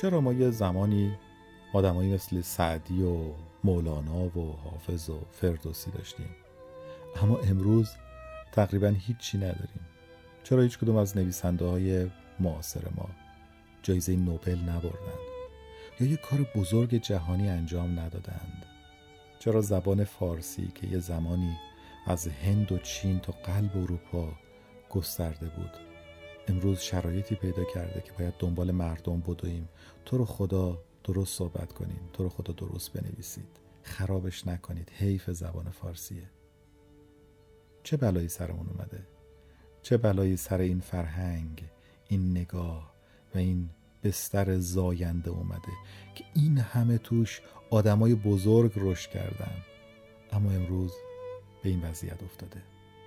چرا ما یه زمانی آدمایی مثل سعدی و مولانا و حافظ و فردوسی داشتیم؟ اما امروز تقریبا هیچی نداریم. چرا هیچ کدوم از نویسنده های معاصر ما جایزه نوبل نبردن؟ یا یه کار بزرگ جهانی انجام ندادند؟ چرا زبان فارسی که یه زمانی از هند و چین تا قلب اروپا گسترده بود امروز شرایطی پیدا کرده که باید دنبال مردم بدویم. تو رو خدا درست صحبت کنیم تو رو خدا درست بنویسید. خرابش نکنید. حیف زبان فارسیه. چه بلایی سرمون اومده؟ چه بلایی سر این فرهنگ این نگاه و این بستر زاینده اومده که این همه توش آدمای بزرگ رشد کردن؟ اما امروز به این وضعیت افتاده.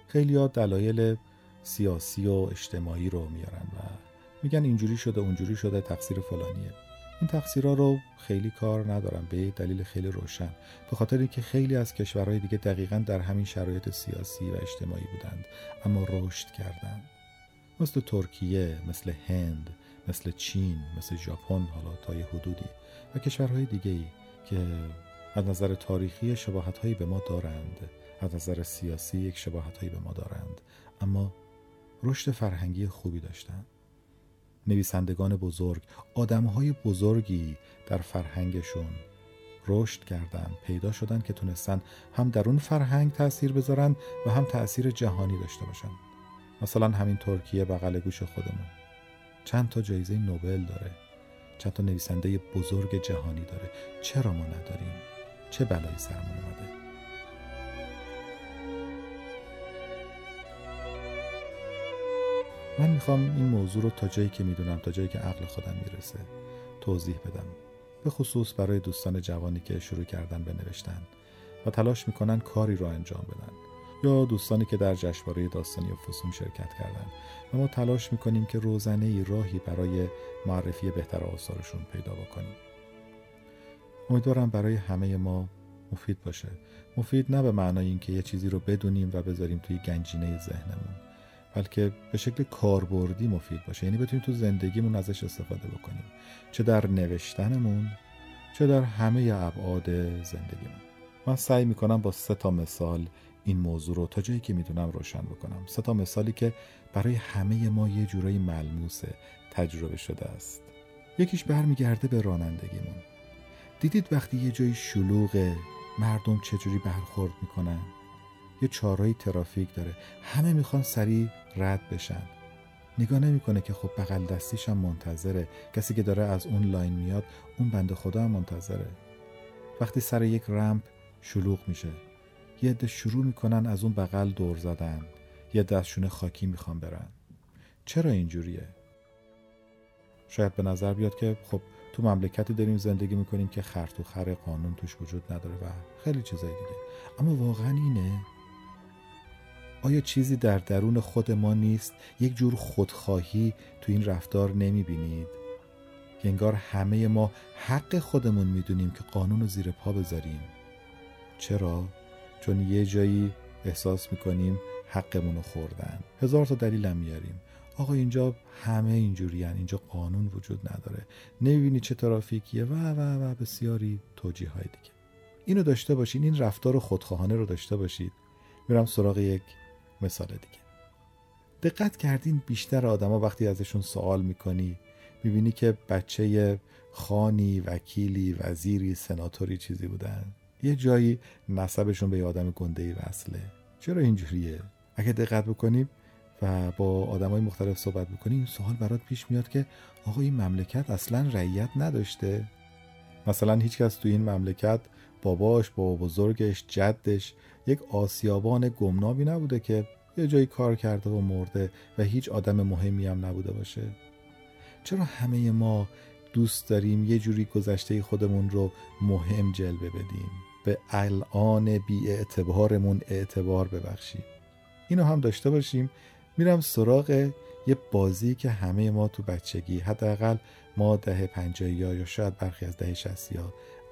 خیلی ها دلایل سیاسی و اجتماعی رو میارن و میگن اینجوری شده اونجوری شده تقصیر فلانیه. این تقصیرها رو خیلی کار ندارم به دلیل خیلی روشن. به خاطر اینکه خیلی از کشورهای دیگه دقیقا در همین شرایط سیاسی و اجتماعی بودند اما رشد کردند. مثل ترکیه مثل هند مثل چین مثل ژاپن حالا تا یه حدودی. و کشورهای دیگه ای که از نظر تاریخی شباهت به ما دارند از نظر سیاسی یک شباهت به ما دارند. اما رشد فرهنگی خوبی داشتند نویسندگان بزرگ آدمهای بزرگی در فرهنگشون رشد کردن پیدا شدن که تونستن هم در اون فرهنگ تاثیر بذارن و هم تاثیر جهانی داشته باشن. مثلا همین ترکیه بغل گوش خودمون. چند تا جایزه نوبل داره. چند تا نویسنده بزرگ جهانی داره. چرا ما نداریم؟ چه بلایی سرمون اومده؟ من می‌خوام این موضوع رو تا جایی که می‌دونم تا جایی که عقل خودم می‌رسه توضیح بدم. به خصوص برای دوستان جوانی که شروع کردن به نوشتن و تلاش می‌کنن کاری رو انجام بدن. یا دوستانی که در جشنواره داستانی و فسون شرکت کردن. و ما تلاش می‌کنیم که روزنه ای راهی برای معرفی بهتر آثارشون پیدا بکنیم. امیدوارم برای همه ما مفید باشه. مفید نه به معنای اینکه یه چیزی رو بدونیم و بذاریم توی گنجینه ذهنمون. بلکه به شکل کاربردی مفید باشه. یعنی بتونیم تو زندگیمون ازش استفاده بکنیم. چه در نوشتنمون چه در همه ابعاد زندگیمون. من سعی می‌کنم با سه تا مثال این موضوع رو تا جایی که می‌تونم روشن بکنم. سه تا مثالی که برای همه ما یه جورایی ملموسه تجربه شده است. یکیش برمیگرده به رانندگیمون. دیدید وقتی یه جایی شلوغه مردم چجوری برخورد می‌کنن؟ یه چارایی ترافیک داره. همه می‌خوان سریع رد بشن. نگاه نمی‌کنه که خب بغل دستیش هم منتظره. کسی که داره از اون لاین میاد اون بنده خدا هم منتظره. وقتی سر یک رمپ شلوغ میشه یه عده شروع می‌کنن از اون بغل دور زدن. یه دستشون خاکی می‌خوان برن. چرا اینجوریه؟ شاید به نظر بیاد که خب تو مملکتی داریم زندگی می‌کنیم که خرط و خر قانون توش وجود نداره و خیلی چیزای دیگه. اما واقعا اینه آیا چیزی در درون خود ما نیست؟ یک جور خودخواهی تو این رفتار نمی بینید؟ انگار همه ما حق خودمون می‌دونیم که قانون رو زیر پا بذاریم. چرا؟ چون یه جایی احساس می‌کنیم حقمون رو خوردن. هزار تا دلیلم میاریم آقا اینجا همه اینجوری اینجا قانون وجود نداره. نمی‌بینی چه ترافیکیه؟ و و و بسیاری توجیه های دیگه. اینو داشته باشین. این رفتار خودخواهانه رو داشته باشید. میرم سراغ یک مثال دیگه. دقت کردین بیشتر آدما وقتی ازشون سوال می‌کنی می‌بینی که بچه خانی وکیلی وزیری سناتوری چیزی بودن. یه جایی نسبشون به یه آدم گنده وصله. چرا اینجوریه؟ اگه دقت بکنیم و با آدمای مختلف صحبت بکنیم سوال برات پیش میاد که آقا این مملکت اصلا رعیت نداشته. مثلا هیچکس تو این مملکت باباش بابا بزرگش جدش یک آسیابان گمنامی نبوده که یه جایی کار کرده و مرده و هیچ آدم مهمی هم نبوده باشه. چرا همه ما دوست داریم یه جوری گذشته خودمون رو مهم جلوه بدیم؟ به الان بی اعتبارمون اعتبار ببخشیم. اینو هم داشته باشیم. میرم سراغ یه بازی که همه ما تو بچگی حداقل ما ده پنجایی یا شاید برخی از ده شستی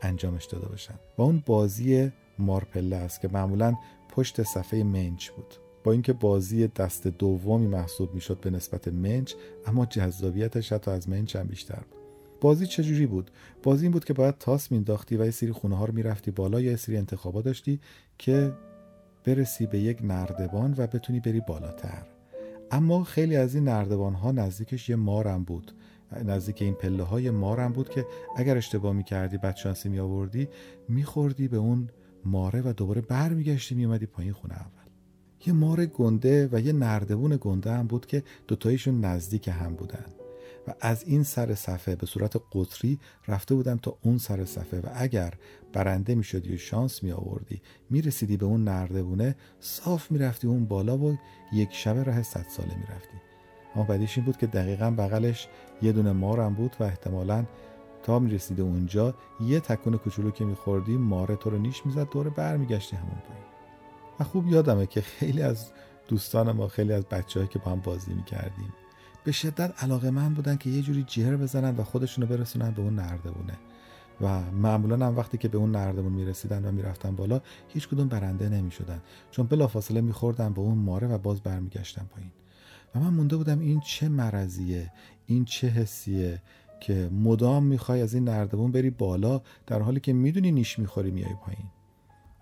انجامش داده باشن. و اون بازی مارپله است که معمولا پشت صفحه منچ بود. با اینکه بازی دست دومی محسوب می‌شد به نسبت منچ اما جذابیتش حتی از منچ هم بیشتر بود. بازی چجوری بود؟ بازی این بود که باید تاس مینداختی و یه سری خونه ها رو می‌رفتی بالا یا یه سری انتخابات داشتی که برسی به یک نردبان و بتونی بری بالاتر. اما خیلی از این نردبان ها نزدیکش یه مارم بود. نزدیک این پله های مارم بود که اگر اشتباه می‌کردی بدشانسی می آوردی میخوردی به اون ماره و دوباره برمیگشتی میومدی پایین خونه اول. یه مار گنده و یه نردبون گنده هم بود که دوتایشون نزدیک هم بودن. و از این سر صفحه به صورت قطری رفته بودم تا اون سر صفحه و اگر برنده می شدی و شانس می آوردی می رسیدی به اون نردبونه صاف می رفتی اون بالا و یک شبه راه صد ساله می رفتی اما بعدیش این بود که دقیقا بغلش یه دونه مارم بود و احتمالا تا می رسیده اونجا یه تکون کوچولو که میخوردی ماره تو رو نیش می‌زد دوره برمیگشتی همون پایین. و خوب یادمه که خیلی از دوستان ما خیلی از بچههایی که با هم بازی می‌کردیم به شدت علاقه من بودن که یه جوری جهر بزنن و خودشونو برسونن به اون نردبونه. و معمولا هم وقتی که به اون نردبون می‌رسیدن و می‌رفتن بالا هیچ کدوم برنده نمی‌شدن. چون بلافاصله میخوردن به اون ماره و باز برمیگشتن پایین. و من مونده بودم این چه مرضیه این چه حسیه که مدام می‌خوای از این نردبون بری بالا در حالی که می‌دونی نیش می‌خوری میای پایین.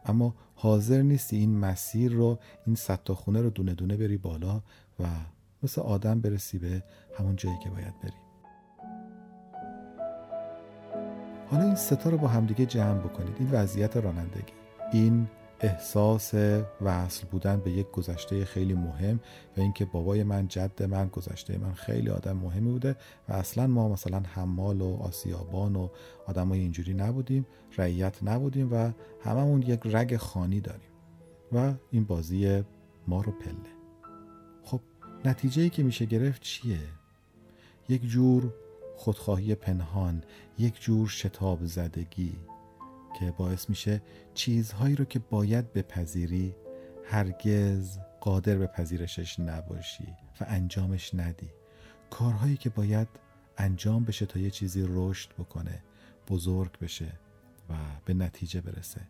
اما حاضر نیستی این مسیر رو این صد خونه رو دونه دونه بری بالا و مثل آدم برسی به همون جایی که باید بری حالا این ستا رو با همدیگه جمع بکنید. این وضعیت رانندگی. این احساس وصل بودن به یک گذشته خیلی مهم و اینکه بابای من جد من گذشته من خیلی آدم مهمی بوده و اصلا ما مثلا حمال و آسیابان و آدمای اینجوری نبودیم رعیت نبودیم و هممون یک رگ خانی داریم و این بازی ما رو پله. خب نتیجه ای که میشه گرفت چیه؟ یک جور خودخواهی پنهان یک جور شتاب زدگی. که باعث میشه چیزهایی رو که باید بپذیری هرگز قادر به پذیرشش نباشی و انجامش ندی. کارهایی که باید انجام بشه تا یه چیزی رشد بکنه بزرگ بشه و به نتیجه برسه.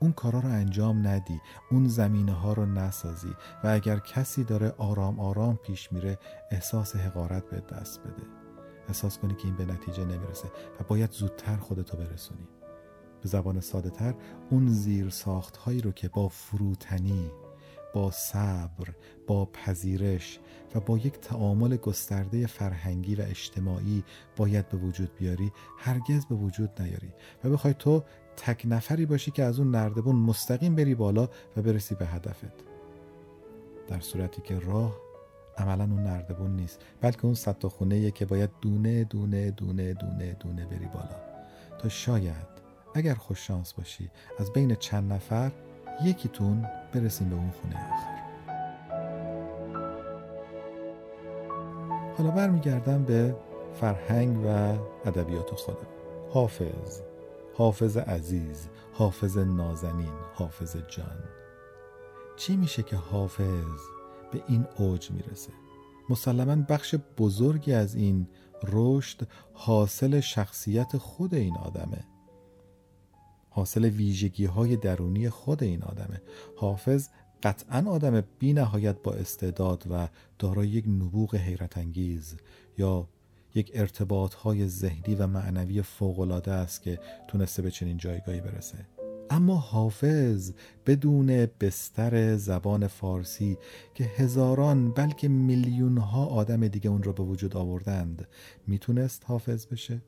اون کارا رو انجام ندی اون زمینه ها رو نسازی و اگر کسی داره آرام آرام پیش میره احساس حقارت به دست بده. احساس کنی که این به نتیجه نمی‌رسه و باید زودتر خودتو برسونی. به زبان ساده تر اون زیر ساخت هایی رو که با فروتنی با صبر با پذیرش و با یک تعامل گسترده فرهنگی و اجتماعی باید به وجود بیاری هرگز به وجود نیاری و بخوای تو تک نفری باشی که از اون نردبون مستقیم بری بالا و برسی به هدفت. در صورتی که راه عملا اون نردبون نیست بلکه اون صد خونه که باید دونه دونه دونه دونه دونه بری بالا. تا شاید اگر خوش شانس باشی از بین چند نفر یکیتون برسیم به اون خونه آخر. حالا برمیگردم به فرهنگ و ادبیات خودم. حافظ حافظ عزیز حافظ نازنین حافظ جان. چی میشه که حافظ به این اوج می‌رسه؟ مسلما بخش بزرگی از این رشد حاصل شخصیت خود این آدمه. حاصل ویژگی های درونی خود این آدمه حافظ قطعا آدم بی نهایت با استعداد و دارای یک نبوغ حیرت انگیز یا یک ارتباط های ذهنی و معنوی فوقالعاده است که تونسته به چنین جایگاهی برسه اما حافظ بدون بستر زبان فارسی که هزاران بلکه میلیون ها آدم دیگه اون را به وجود آوردند می‌تونست حافظ بشه؟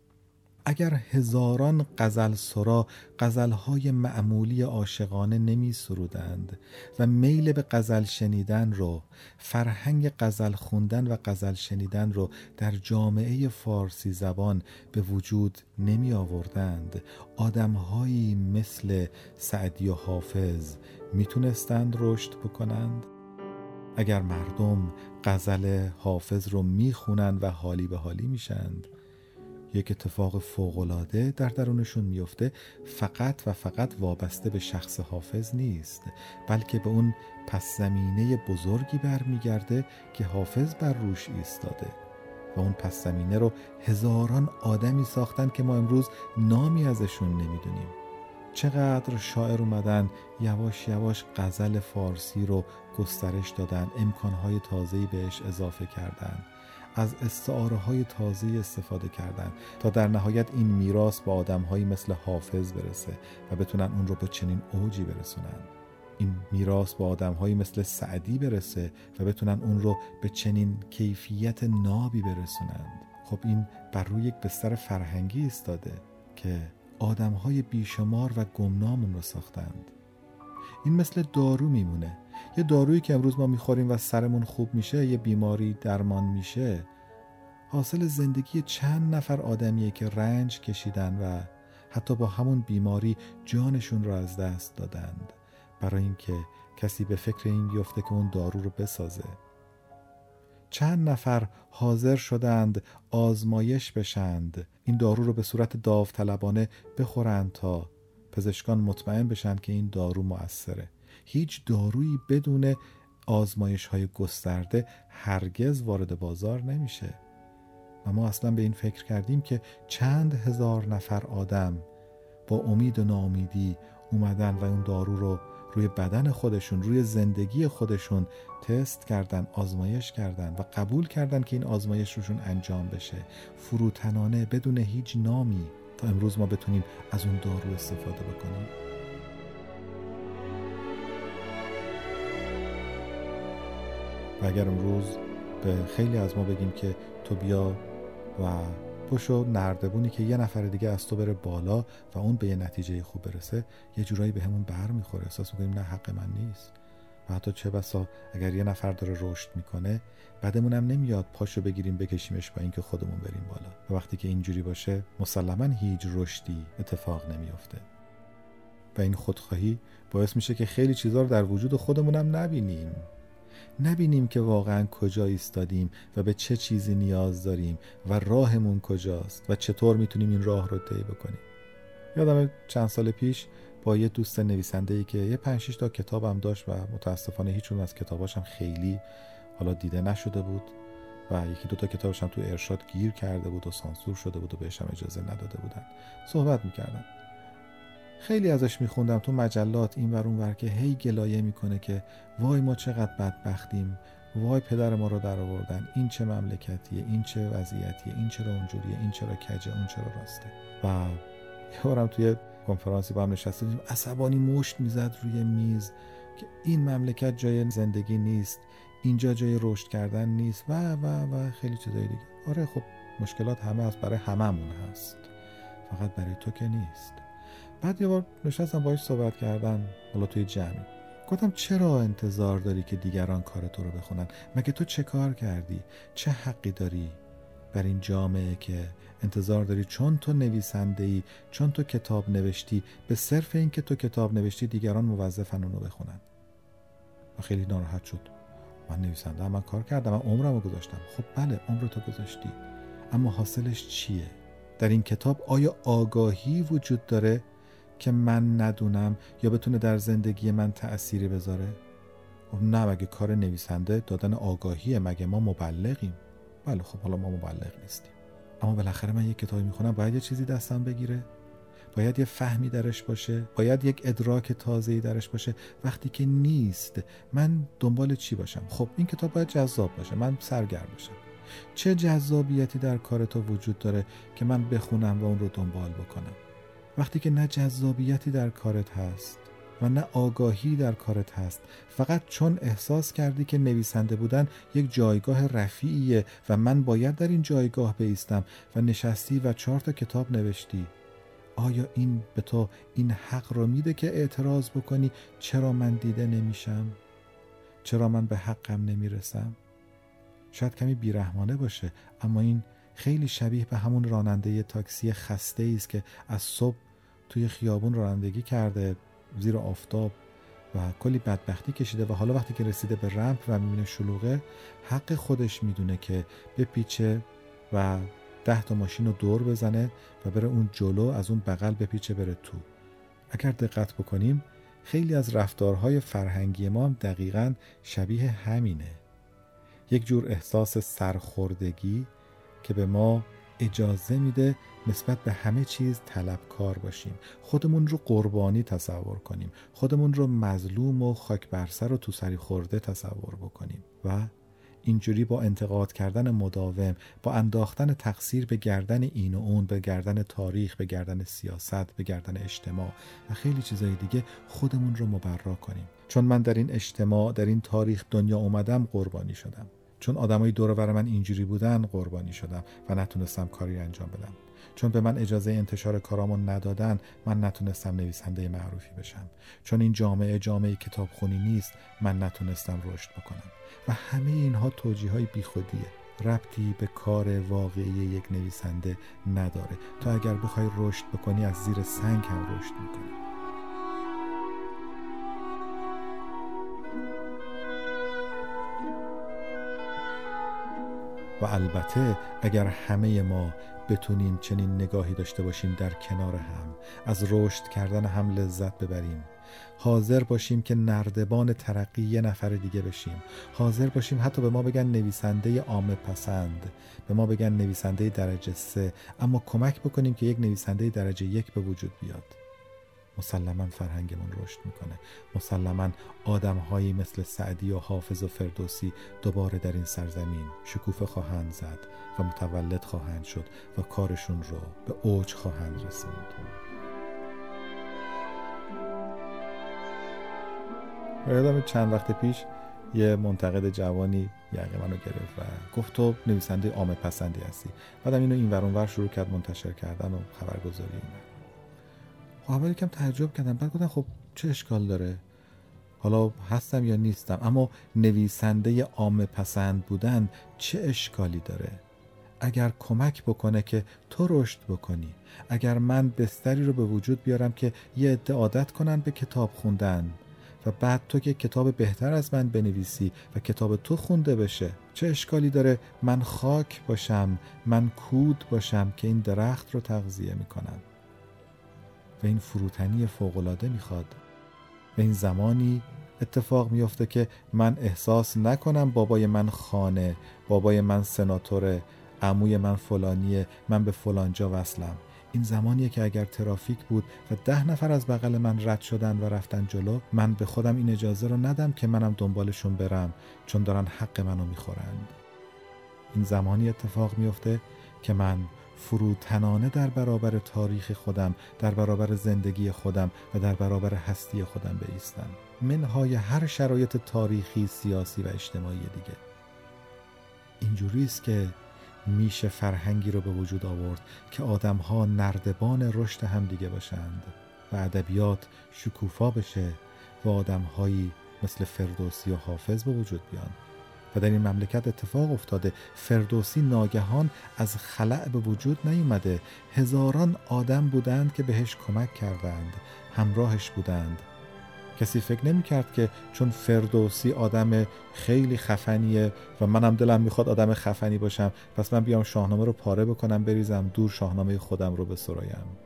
اگر هزاران غزل سرا غزلهای معمولی عاشقانه نمی سرودند و میل به غزل شنیدن رو فرهنگ غزل خوندن و غزل شنیدن رو در جامعه فارسی زبان به وجود نمی آوردند آدمهایی مثل سعدی و حافظ می‌تونستند رشد بکنند. اگر مردم غزل حافظ رو می‌خونند و حالی به حالی میشند یک اتفاق فوقالعاده در درونشون میفته فقط و فقط وابسته به شخص حافظ نیست بلکه به اون پس زمینه بزرگی برمیگرده که حافظ بر روش ایستاده. و اون پس زمینه رو هزاران آدمی ساختن که ما امروز نامی ازشون نمی‌دونیم. چقدر شاعر اومدن یواش یواش غزل فارسی رو گسترش دادن امکانهای تازه‌ای بهش اضافه کردن. از استعاره های تازه استفاده کردن تا در نهایت این میراث به آدم مثل حافظ برسه و بتونن اون رو به چنین اوجی برسونن. این میراث به آدم مثل سعدی برسه و بتونن اون رو به چنین کیفیت نابی برسونند. خب این بر روی یک بستر فرهنگی ایستاده که آدم های بیشمار و گمنامون رو ساختند. این مثل دارو میمونه یه دارویی که امروز ما می‌خوریم و سرمون خوب میشه یه بیماری درمان میشه. حاصل زندگی چند نفر آدمیه که رنج کشیدن و حتی با همون بیماری جانشون رو از دست دادند. برای اینکه کسی به فکر این بیفته که اون دارو رو بسازه. چند نفر حاضر شدند آزمایش بشند. این دارو رو به صورت داوطلبانه بخورند تا پزشکان مطمئن بشن که این دارو موثره هیچ دارویی بدون آزمایش های گسترده هرگز وارد بازار نمیشه. و ما اصلا به این فکر کردیم که چند هزار نفر آدم با امید و ناامیدی اومدن و اون دارو رو روی بدن خودشون روی زندگی خودشون تست کردن آزمایش کردن و قبول کردن که این آزمایش روشون انجام بشه. فروتنانه بدون هیچ نامی. تا امروز ما بتونیم از اون دارو استفاده بکنیم. و اگر امروز به خیلی از ما بگیم که تو بیا و پشو نردبونی که یه نفر دیگه از تو بره بالا و اون به یه نتیجه خوب برسه یه جورایی به همون بر می‌خوره احساس می‌کنیم نه حق من نیست. و حتی چه بسا اگر یه نفر داره رشد می‌کنه بعدمون هم نمیاد پاشو بگیریم بکشیمش با اینکه خودمون بریم بالا. و وقتی که اینجوری باشه مسلما هیچ رشدی اتفاق نمیافته. و این خودخواهی باعث میشه که خیلی چیزا رو در وجود خودمونم نبینیم. نبینیم که واقعا کجا ایستادیم و به چه چیزی نیاز داریم و راهمون کجاست و چطور می‌تونیم این راه رو طی بکنیم. یادم چند سال پیش با یه دوست نویسنده ای که یه پنج تا کتابم داشت و متاسفانه هیچ از کتاباشم خیلی حالا دیده نشده بود و یکی دو تا کتابش هم تو ارشاد گیر کرده بود و سانسور شده بود و بهش هم اجازه نداده بودن. صحبت می‌کردم خیلی ازش میخوندم تو مجلات این ور ور که هی گلایه می‌کنه که وای ما چقدر بدبختیم وای پدر ما رو در آوردن این چه مملکتیه این چه وضعیتیه این چرا اونجوریه این چرا کجه اون چرا راسته. و یه بارم توی کنفرانسی با هم نشستیم عصبانی مشت می‌زد روی میز که این مملکت جای زندگی نیست اینجا جای رشد کردن نیست و و و خیلی چیزای دیگه. آره خب مشکلات همه از برای هممون هست. فقط برای تو که نیست. بعد یه بار نشستم باش صحبت کردن حالا توی جمعی. گفتم چرا انتظار داری که دیگران کار تو رو بخونن؟ مگه تو چه کار کردی؟ چه حقی داری بر این جامعه که انتظار داری چون تو نویسنده ای چون تو کتاب نوشتی به صرف این که تو کتاب نوشتی دیگران موظفن اونو بخونن؟ و خیلی ناراحت شد. من نویسنده من کار کردم من عمرم گذاشتم. خب بله عمر تو گذاشتی. اما حاصلش چیه؟ در این کتاب آیا آگاهی وجود داره؟ که من ندونم یا بتونه در زندگی من تأثیری بذاره؟ نه مگه کار نویسنده دادن آگاهیه مگه ما مبلغیم؟ بله خب حالا ما مبلغ نیستیم. اما بالاخره من یک کتابی می‌خونم باید یه چیزی دستم بگیره. باید یه فهمی درش باشه. باید یک ادراک تازه‌ای درش باشه. وقتی که نیست من دنبال چی باشم؟ خب این کتاب باید جذاب باشه. من سرگرم باشم چه جذابیتی در کار تو وجود داره که من بخونم و اون رو دنبال بکنم؟ وقتی که نه جذابیتی در کارت هست و نه آگاهی در کارت هست فقط چون احساس کردی که نویسنده بودن یک جایگاه رفیعیه و من باید در این جایگاه بیستم و نشستی و چهار تا کتاب نوشتی آیا این به تو این حق را میده که اعتراض بکنی چرا من دیده نمیشم؟ چرا من به حقم نمی‌رسم؟ شاید کمی بیرحمانه باشه اما این خیلی شبیه به همون راننده تاکسی خسته است که از صبح توی خیابون رانندگی کرده زیر آفتاب و کلی بدبختی کشیده و حالا وقتی که رسیده به رمپ و می‌بینه شلوغه حق خودش می‌دونه که بپیچه و ده تا ماشین رو دور بزنه و بره اون جلو از اون بغل بپیچه بره تو. اگر دقت بکنیم خیلی از رفتارهای فرهنگی ما هم دقیقا شبیه همینه. یک جور احساس سرخوردگی که به ما اجازه میده نسبت به همه چیز طلبکار باشیم. خودمون رو قربانی تصور کنیم. خودمون رو مظلوم و خاک برسر و تو سری خورده تصور بکنیم. و اینجوری با انتقاد کردن مداوم با انداختن تقصیر به گردن این و اون به گردن تاریخ به گردن سیاست به گردن اجتماع و خیلی چیزای دیگه خودمون رو مبرا کنیم. چون من در این اجتماع در این تاریخ دنیا اومدم قربانی شدم. چون آدمای دور من اینجوری بودن قربانی شدم و نتونستم کاری انجام بدم. چون به من اجازه انتشار کارامون ندادن من نتونستم نویسنده معروفی بشم. چون این جامعه جامعه کتابخونی نیست من نتونستم رشد بکنم. و همه اینها توجیه های بیخودیه. ربطی به کار واقعی یک نویسنده نداره. تا اگر بخوای رشد بکنی از زیر سنگ هم رشد می‌کنی. و البته اگر همه ما بتونیم چنین نگاهی داشته باشیم در کنار هم از رشد کردن هم لذت ببریم. حاضر باشیم که نردبان ترقی یه نفر دیگه بشیم. حاضر باشیم حتی به ما بگن نویسنده عامه پسند به ما بگن نویسنده درجه سه اما کمک بکنیم که یک نویسنده درجه یک به وجود بیاد. مسلما فرهنگمون رشد می‌کنه. مسلما آدمهایی مثل سعدی و حافظ و فردوسی دوباره در این سرزمین شکوفه خواهند زد و متولد خواهند شد و کارشون رو به اوج خواهند رسوند. یادم چند وقت پیش یه منتقد جوانی یقه منو گرفت و گفت تو نویسنده عامه پسندی هستی. بعدم اینو این ور شروع کرد منتشر کردن و خبرگزاری خب اول یکم تعجب کردم. بعد گفتم خب چه اشکال داره؟ حالا هستم یا نیستم؟ اما نویسنده عامه پسند بودن چه اشکالی داره؟ اگر کمک بکنه که تو رشد بکنی اگر من بستری رو به وجود بیارم که یه عده عادت کنن به کتاب خوندن و بعد تو که کتاب بهتر از من بنویسی و کتاب تو خونده بشه چه اشکالی داره؟ من خاک باشم من کود باشم که این درخت رو تغذیه می‌کنم و این فروتنی فوقالعاده می‌خواد. و این زمانی اتفاق میافته که من احساس نکنم بابای من خانه بابای من سناتوره عموی من فلانیه من به فلانجا وصلم. این زمانیه که اگر ترافیک بود و ده نفر از بغل من رد شدن و رفتن جلو من به خودم این اجازه رو ندم که منم دنبالشون برم چون دارن حق منو می‌خورند. این زمانی اتفاق میفته که من فروتنانه در برابر تاریخ خودم در برابر زندگی خودم و در برابر هستی خودم بیستم. منهای هر شرایط تاریخی سیاسی و اجتماعی دیگه. اینجوری است که میشه فرهنگی رو به وجود آورد که آدمها نردبان رشد هم دیگه باشند و ادبیات شکوفا بشه و آدمهایی مثل فردوسی و حافظ به وجود بیان. و در این مملکت اتفاق افتاده. فردوسی ناگهان از خلع به وجود نیومده. هزاران آدم بودند که بهش کمک کردند. همراهش بودند. کسی فکر نمی کرد که چون فردوسی آدم خیلی خفنیه و منم دلم می‌خواد آدم خفنی باشم پس من بیام شاهنامه رو پاره بکنم بریزم دور شاهنامه خودم رو بسرایم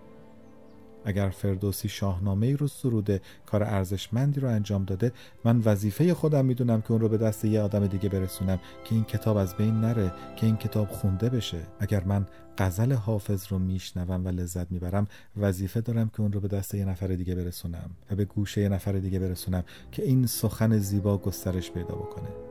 اگر فردوسی شاهنامه ای رو سروده کار ارزشمندی رو انجام داده من وظیفه خودم می‌دونم که اون رو به دست یه آدم دیگه برسونم که این کتاب از بین نره که این کتاب خونده بشه. اگر من غزل حافظ رو میشنوم و لذت می‌برم وظیفه دارم که اون رو به دست یه نفر دیگه برسونم و به گوشه یه نفر دیگه برسونم که این سخن زیبا گسترش پیدا بکنه.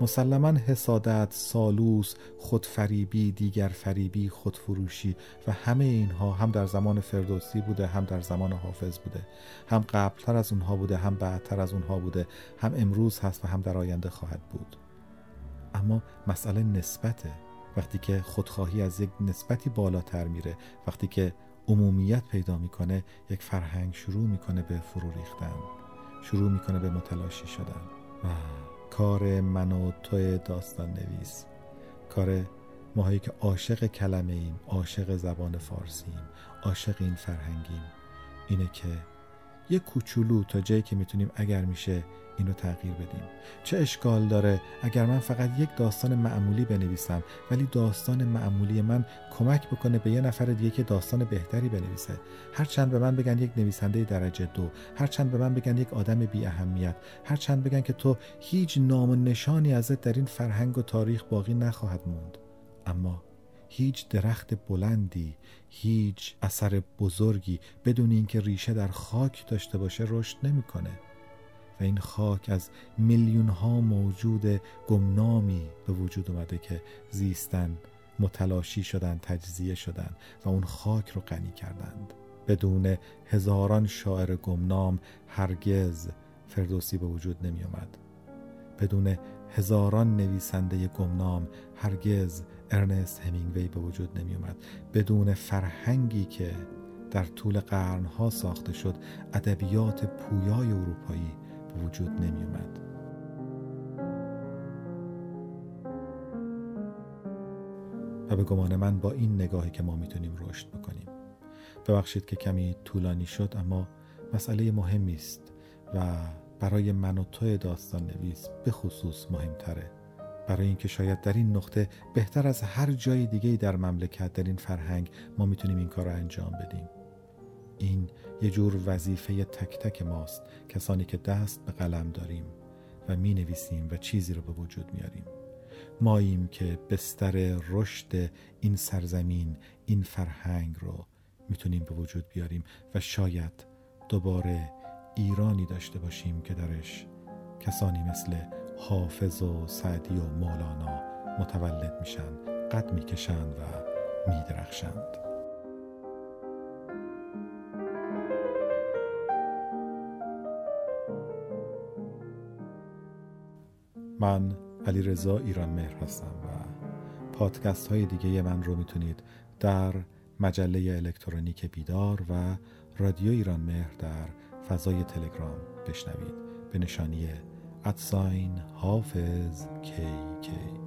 مسلما حسادت، سالوس، خودفریبی، دیگر فریبی، خودفروشی و همه اینها هم در زمان فردوسی بوده هم در زمان حافظ بوده. هم قبلتر از اونها بوده هم بعدتر از اونها بوده هم امروز هست و هم در آینده خواهد بود. اما مسئله نسبته. وقتی که خودخواهی از یک نسبتی بالاتر میره وقتی که عمومیت پیدا می‌کنه یک فرهنگ شروع می‌کنه به فرو ریختن شروع می‌کنه به متلاشی شدن. و کار من و توی داستان نویس. کار ماهایی که عاشق کلمه ایم عاشق زبان فارسیم عاشق این فرهنگیم. اینه که یه کوچولو تا جایی که می‌تونیم اگر میشه اینو تغییر بدیم. چه اشکال داره؟ اگر من فقط یک داستان معمولی بنویسم ولی داستان معمولی من کمک بکنه به یه نفر دیگه که داستان بهتری بنویسه. هرچند به من بگن یک نویسنده درجه دو هرچند به من بگن یک آدم بی اهمیت هرچند بگن که تو هیچ نام و نشانی ازت در این فرهنگ و تاریخ باقی نخواهد موند. اما هیچ درخت بلندی هیچ اثر بزرگی بدون اینکه ریشه در خاک داشته باشه رشد نمی‌کنه. و این خاک از میلیون ها موجود گمنامی به وجود اومده که زیستن متلاشی شدن تجزیه شدن و اون خاک رو غنی کردند. بدون هزاران شاعر گمنام هرگز فردوسی به وجود نمی اومد بدون هزاران نویسنده گمنام هرگز ارنست همینگوی به وجود نمی اومد بدون فرهنگی که در طول قرنها ساخته شد ادبیات پویای اروپایی به وجود نمی اومد و به گمان من با این نگاهی که ما می‌تونیم رشد بکنیم. ببخشید که کمی طولانی شد اما مسئله مهمی است و برای من و توی داستان نویس به خصوص مهمتره. برای اینکه شاید در این نقطه بهتر از هر جای دیگه در مملکت در این فرهنگ ما می‌تونیم این کار رو انجام بدیم. این یه جور وظیفه تک تک ماست کسانی که دست به قلم داریم و می نویسیم و چیزی رو به وجود میاریم. ماییم که بستر رشد این سرزمین این فرهنگ رو می‌تونیم به وجود بیاریم و شاید دوباره ایرانی داشته باشیم که درش کسانی مثل حافظ و سعدی و مولانا متولد میشن قد می‌کشند و میدرخشند. من علی رضا ایران مهر هستم و پادکست های دیگه من رو می‌تونید در مجله الکترونیک بیدار و رادیو ایران مهر در فضای تلگرام بشنوید. به نشانی ادساین حافظ کی کی